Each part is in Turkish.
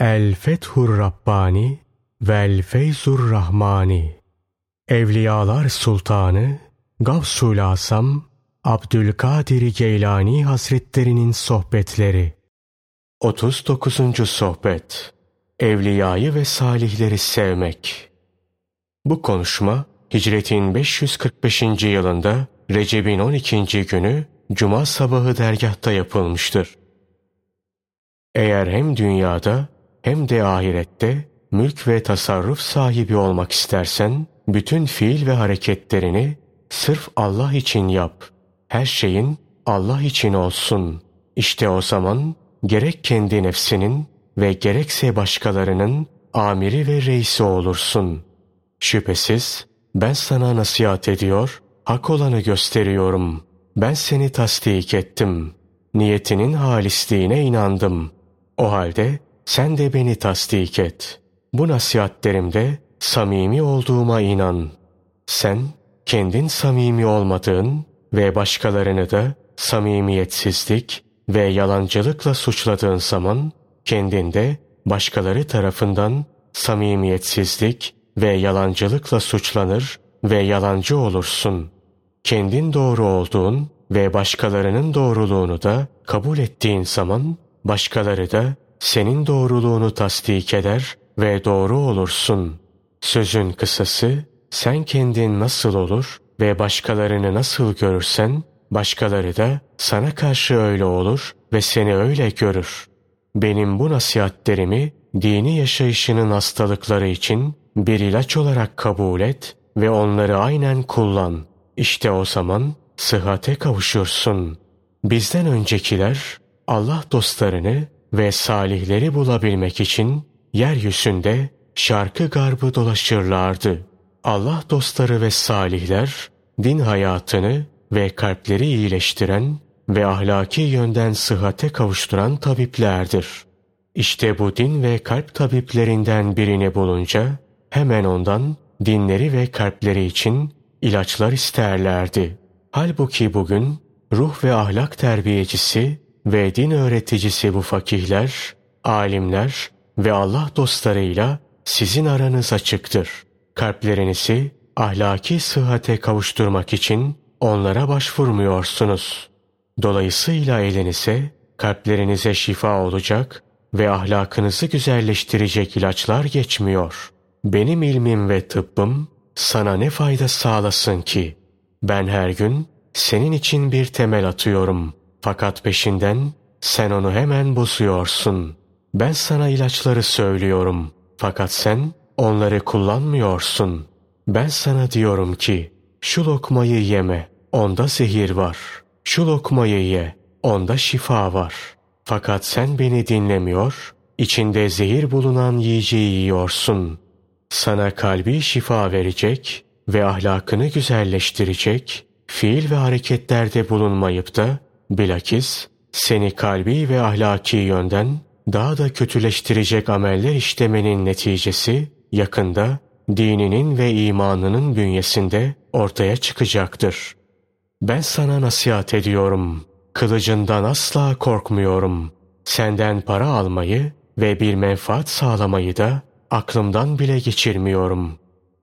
El Fethur Rabbani Vel Feyzur Rahmani Evliyalar Sultanı Gavsul Asam Abdülkadir Geylani Hazretlerinin Sohbetleri 39. Sohbet Evliyayı ve salihleri sevmek Bu konuşma Hicretin 545. yılında Recep'in 12. günü Cuma sabahı dergahta yapılmıştır. Eğer hem dünyada hem de ahirette mülk ve tasarruf sahibi olmak istersen, bütün fiil ve hareketlerini sırf Allah için yap. Her şeyin Allah için olsun. İşte o zaman gerek kendi nefsinin ve gerekse başkalarının amiri ve reisi olursun. Şüphesiz ben sana nasihat ediyor, hak olanı gösteriyorum. Ben seni tasdik ettim. Niyetinin halisliğine inandım. O halde sen de beni tasdik et. Bu nasihatlerimde samimi olduğuma inan. Sen kendin samimi olmadığın ve başkalarını da samimiyetsizlik ve yalancılıkla suçladığın zaman kendinde başkaları tarafından samimiyetsizlik ve yalancılıkla suçlanır ve yalancı olursun. Kendin doğru olduğun ve başkalarının doğruluğunu da kabul ettiğin zaman başkaları da senin doğruluğunu tasdik eder ve doğru olursun. Sözün kısası sen kendin nasıl olur ve başkalarını nasıl görürsen başkaları da sana karşı öyle olur ve seni öyle görür. Benim bu nasihatlerimi dini yaşayışının hastalıkları için bir ilaç olarak kabul et ve onları aynen kullan. İşte o zaman sıhhate kavuşursun. Bizden öncekiler Allah dostlarını ve salihleri bulabilmek için yeryüzünde şarkı garbı dolaşırlardı. Allah dostları ve salihler din hayatını ve kalpleri iyileştiren ve ahlaki yönden sıhhate kavuşturan tabiplerdir. İşte bu din ve kalp tabiplerinden birini bulunca hemen ondan dinleri ve kalpleri için ilaçlar isterlerdi. Halbuki bugün ruh ve ahlak terbiyecisi ve din öğreticisi bu fakihler, alimler ve Allah dostlarıyla sizin aranız açıktır. Kalplerinizi ahlaki sıhhate kavuşturmak için onlara başvurmuyorsunuz. Dolayısıyla elinize, kalplerinize şifa olacak ve ahlakınızı güzelleştirecek ilaçlar geçmiyor. Benim ilmim ve tıbbım sana ne fayda sağlasın ki? Ben her gün senin için bir temel atıyorum. Fakat peşinden sen onu hemen bozuyorsun. Ben sana ilaçları söylüyorum. Fakat sen onları kullanmıyorsun. Ben sana diyorum ki şu lokmayı yeme. Onda zehir var. Şu lokmayı ye. Onda şifa var. Fakat sen beni dinlemiyor, içinde zehir bulunan yiyeceği yiyorsun. Sana kalbi şifa verecek ve ahlakını güzelleştirecek, fiil ve hareketlerde bulunmayıp da bilakis seni kalbi ve ahlaki yönden daha da kötüleştirecek ameller işlemenin neticesi yakında dininin ve imanının bünyesinde ortaya çıkacaktır. Ben sana nasihat ediyorum. Kılıcından asla korkmuyorum. Senden para almayı ve bir menfaat sağlamayı da aklımdan bile geçirmiyorum.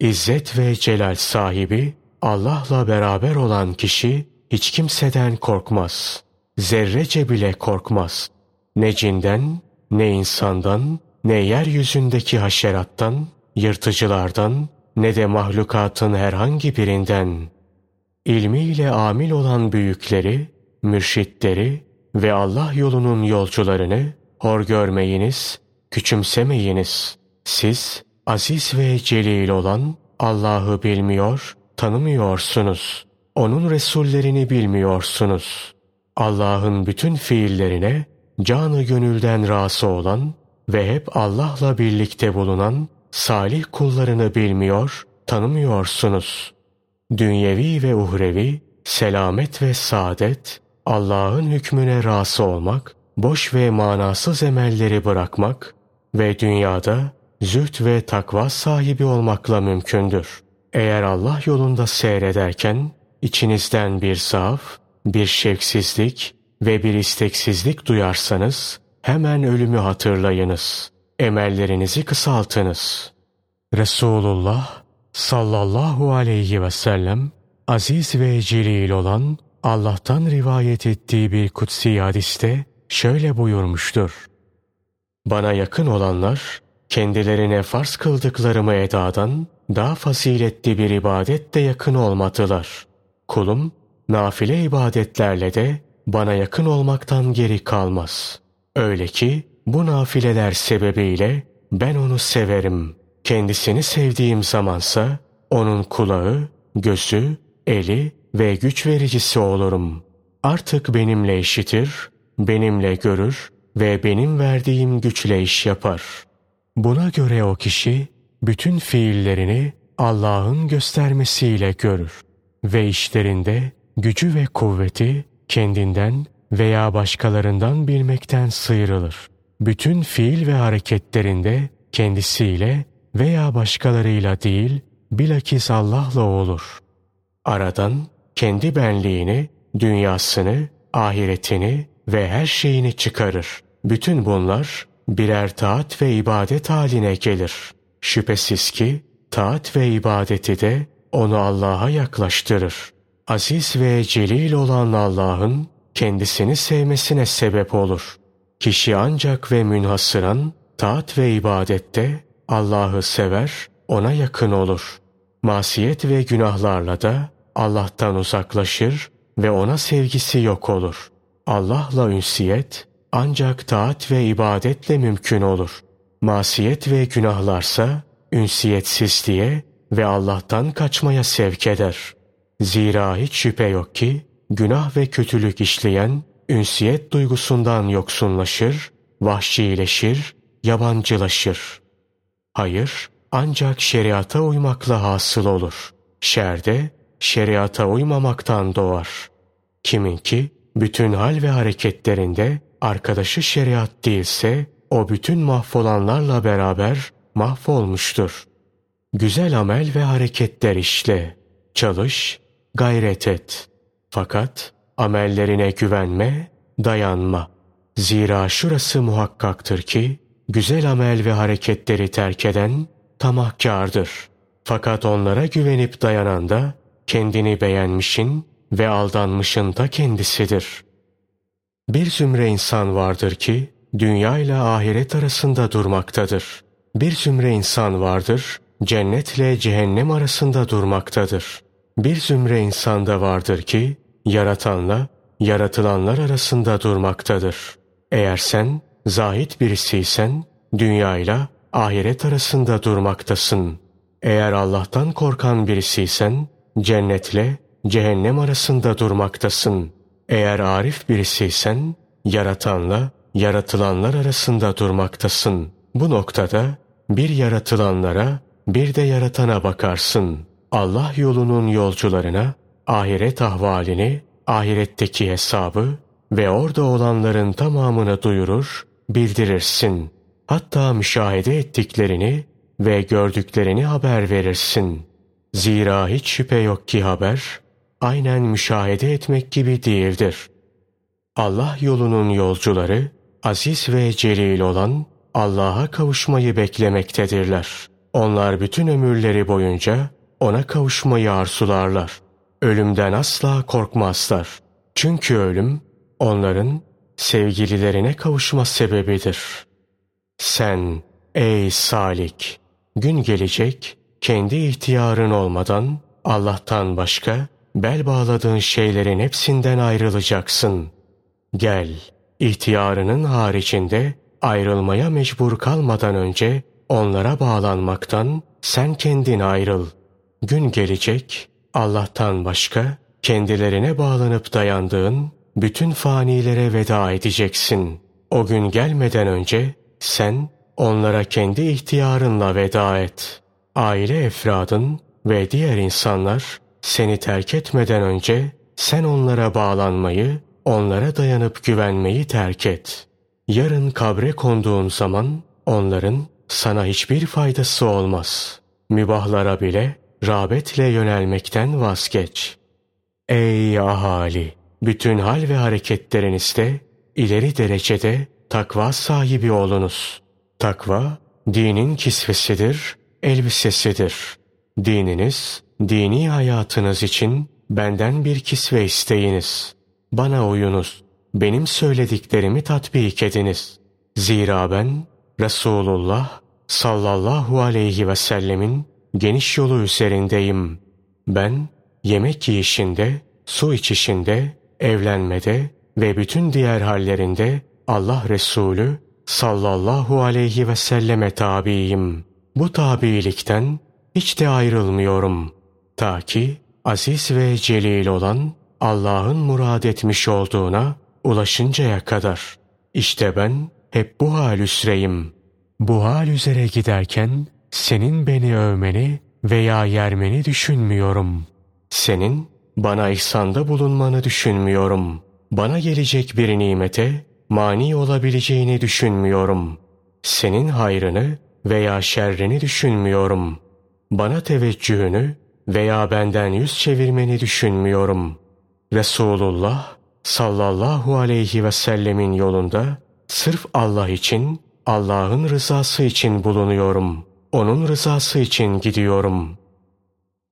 İzzet ve celal sahibi Allah'la beraber olan kişi hiç kimseden korkmaz. Zerrece bile korkmaz. Ne cinden, ne insandan, ne yeryüzündeki haşerattan, yırtıcılardan, ne de mahlukatın herhangi birinden. İlmiyle amil olan büyükleri, mürşitleri ve Allah yolunun yolcularını hor görmeyiniz, küçümsemeyiniz. Siz aziz ve celil olan Allah'ı bilmiyor, tanımıyorsunuz. Onun Resullerini bilmiyorsunuz. Allah'ın bütün fiillerine canı gönülden razı olan ve hep Allah'la birlikte bulunan salih kullarını bilmiyor, tanımıyorsunuz. Dünyevi ve uhrevi, selamet ve saadet, Allah'ın hükmüne razı olmak, boş ve manasız emelleri bırakmak ve dünyada züht ve takva sahibi olmakla mümkündür. Eğer Allah yolunda seyrederken içinizden bir zaaf, bir şevksizlik ve bir isteksizlik duyarsanız hemen ölümü hatırlayınız. emellerinizi kısaltınız. Resulullah sallallahu aleyhi ve sellem aziz ve celil olan Allah'tan rivayet ettiği bir kutsi hadiste şöyle buyurmuştur. Bana yakın olanlar kendilerine farz kıldıklarımı edadan daha faziletli bir ibadet yakın olmadılar. Kulum nafile ibadetlerle de bana yakın olmaktan geri kalmaz. Öyle ki bu nafileler sebebiyle ben onu severim. Kendisini sevdiğim zamansa onun kulağı, gözü, eli ve güç vericisi olurum. Artık benimle işitir, benimle görür ve benim verdiğim güçle iş yapar. Buna göre o kişi bütün fiillerini Allah'ın göstermesiyle görür ve işlerinde gücü ve kuvveti kendinden veya başkalarından bilmekten sıyrılır. Bütün fiil ve hareketlerinde kendisiyle veya başkalarıyla değil, bilakis Allah'la olur. Aradan kendi benliğini, dünyasını, ahiretini ve her şeyini çıkarır. Bütün bunlar birer taat ve ibadet haline gelir. Şüphesiz ki taat ve ibadeti de onu Allah'a yaklaştırır. Aziz ve celil olan Allah'ın kendisini sevmesine sebep olur. Kişi ancak ve münhasıran taat ve ibadette Allah'ı sever, ona yakın olur. Masiyet ve günahlarla da Allah'tan uzaklaşır ve ona sevgisi yok olur. Allah'la ünsiyet ancak taat ve ibadetle mümkün olur. Masiyet ve günahlarsa ünsiyetsizliğe ve Allah'tan kaçmaya sevk eder. Zira hiç şüphe yok ki günah ve kötülük işleyen ünsiyet duygusundan yoksunlaşır, vahşileşir, yabancılaşır. Hayır, ancak şeriata uymakla hasıl olur. Şerde, şeriata uymamaktan doğar. Kimin ki bütün hal ve hareketlerinde arkadaşı şeriat değilse, o bütün mahvolanlarla beraber mahvolmuştur. Güzel amel ve hareketler işle, çalış, gayret et. Fakat amellerine güvenme, dayanma. Zira şurası muhakkaktır ki, güzel amel ve hareketleri terk eden tamahkardır. Fakat onlara güvenip dayanan da kendini beğenmişin ve aldanmışın da kendisidir. Bir zümre insan vardır ki dünya ile ahiret arasında durmaktadır. Bir zümre insan vardır cennetle cehennem arasında durmaktadır. Bir zümre insan da vardır ki yaratanla yaratılanlar arasında durmaktadır. Eğer sen zahit birisiysen dünya ile ahiret arasında durmaktasın. Eğer Allah'tan korkan birisiysen cennetle cehennem arasında durmaktasın. Eğer arif birisiysen yaratanla yaratılanlar arasında durmaktasın. Bu noktada bir yaratılanlara bir de yaratana bakarsın. Allah yolunun yolcularına ahiret ahvalini, ahiretteki hesabı ve orada olanların tamamını duyurur, bildirirsin. Hatta müşahede ettiklerini ve gördüklerini haber verirsin. Zira hiç şüphe yok ki haber, aynen müşahede etmek gibi değildir. Allah yolunun yolcuları, aziz ve celil olan Allah'a kavuşmayı beklemektedirler. Onlar bütün ömürleri boyunca ona kavuşmayı arzularlar. Ölümden asla korkmazlar. Çünkü ölüm onların sevgililerine kavuşma sebebidir. Sen ey salik gün gelecek kendi ihtiyarın olmadan Allah'tan başka bel bağladığın şeylerin hepsinden ayrılacaksın. Gel, ihtiyarının haricinde ayrılmaya mecbur kalmadan önce onlara bağlanmaktan sen kendin ayrıl. Gün gelecek, Allah'tan başka kendilerine bağlanıp dayandığın bütün fanilere veda edeceksin. O gün gelmeden önce sen onlara kendi ihtiyarınla veda et. Aile efradın ve diğer insanlar seni terk etmeden önce sen onlara bağlanmayı, onlara dayanıp güvenmeyi terk et. Yarın kabre konduğun zaman onların sana hiçbir faydası olmaz. Mübahlara bile rağbetle yönelmekten vazgeç. Ey ahali! Bütün hal ve hareketlerinizde ileri derecede takva sahibi olunuz. Takva, dinin kisvesidir, elbisesidir. Dininiz, dini hayatınız için benden bir kisve isteyiniz. Bana uyunuz. Benim söylediklerimi tatbik ediniz. Zira ben Resulullah sallallahu aleyhi ve sellemin geniş yolu üzerindeyim. Ben yemek yiyişinde, su içişinde, evlenmede ve bütün diğer hallerinde Allah Resulü sallallahu aleyhi ve selleme tabiyim. Bu tabiilikten hiç de ayrılmıyorum. Ta ki aziz ve celil olan Allah'ın murad etmiş olduğuna ulaşıncaya kadar. İşte ben hep bu hal üzereyim. Bu hal üzere giderken senin beni övmeni veya yermeni düşünmüyorum. Senin bana ihsanda bulunmanı düşünmüyorum. Bana gelecek bir nimete mani olabileceğini düşünmüyorum. Senin hayrını veya şerrini düşünmüyorum. Bana teveccühünü veya benden yüz çevirmeni düşünmüyorum. Resulullah sallallahu aleyhi ve sellemin yolunda sırf Allah için, Allah'ın rızası için bulunuyorum. Onun rızası için gidiyorum.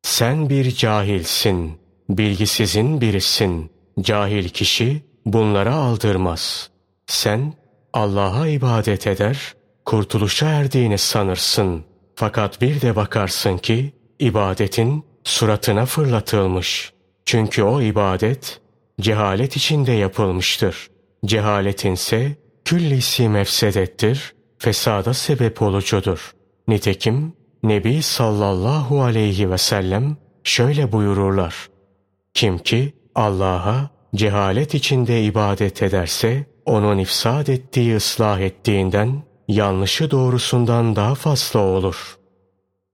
Sen bir cahilsin, bilgisizin birisin. Cahil kişi bunlara aldırmaz. Sen Allah'a ibadet eder, kurtuluşa erdiğini sanırsın. Fakat bir de bakarsın ki ibadetin suratına fırlatılmış. Çünkü o ibadet cehalet içinde yapılmıştır. Cehaletinse küllisi mefsedettir, fesada sebep olucudur. Nitekim Nebi sallallahu aleyhi ve sellem şöyle buyururlar. Kim ki Allah'a cehalet içinde ibadet ederse onun ifsad ettiği ıslah ettiğinden yanlışı doğrusundan daha fazla olur.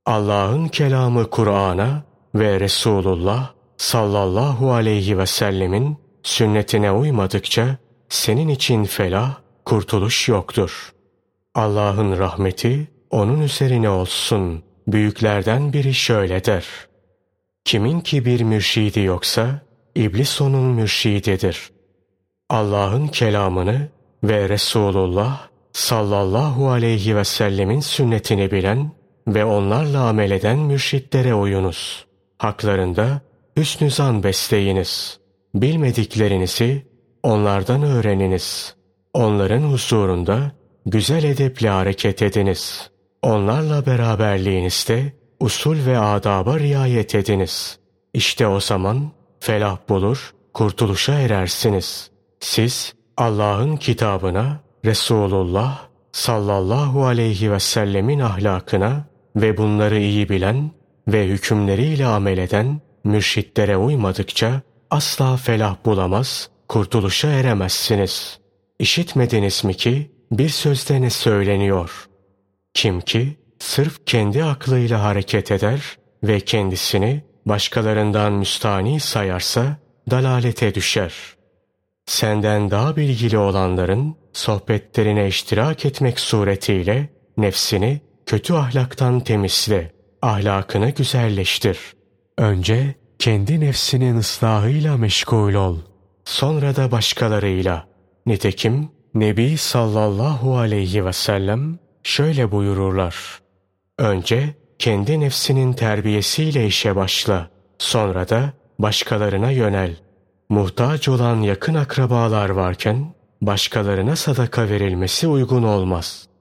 Allah'ın kelamı Kur'an'a ve Resulullah sallallahu aleyhi ve sellemin sünnetine uymadıkça senin için felah, kurtuluş yoktur. Allah'ın rahmeti onun üzerine olsun. Büyüklerden biri şöyle der. Kimin ki bir mürşidi yoksa, iblis onun mürşididir. Allah'ın kelamını ve Resulullah sallallahu aleyhi ve sellemin sünnetini bilen ve onlarla amel eden mürşitlere uyunuz. Haklarında hüsnü zan besleyiniz. Bilmediklerinizi onlardan öğreniniz. Onların huzurunda güzel edeple hareket ediniz. Onlarla beraberliğinizde usul ve adaba riayet ediniz. İşte o zaman felah bulur, kurtuluşa erersiniz. Siz Allah'ın kitabına, Resulullah sallallahu aleyhi ve sellemin ahlakına ve bunları iyi bilen ve hükümleriyle amel eden mürşitlere uymadıkça asla felah bulamaz, kurtuluşa eremezsiniz. İşitmediniz mi ki bir sözde ne söyleniyor? Kim ki sırf kendi aklıyla hareket eder ve kendisini başkalarından müstani sayarsa dalalete düşer. Senden daha bilgili olanların sohbetlerine iştirak etmek suretiyle nefsini kötü ahlaktan temizle, ahlakını güzelleştir. Önce kendi nefsinin ıslahıyla meşgul ol. Sonra da başkalarıyla. Nitekim Nebi sallallahu aleyhi ve sellem şöyle buyururlar. Önce kendi nefsinin terbiyesiyle işe başla. Sonra da başkalarına yönel. Muhtaç olan yakın akrabalar varken başkalarına sadaka verilmesi uygun olmaz.''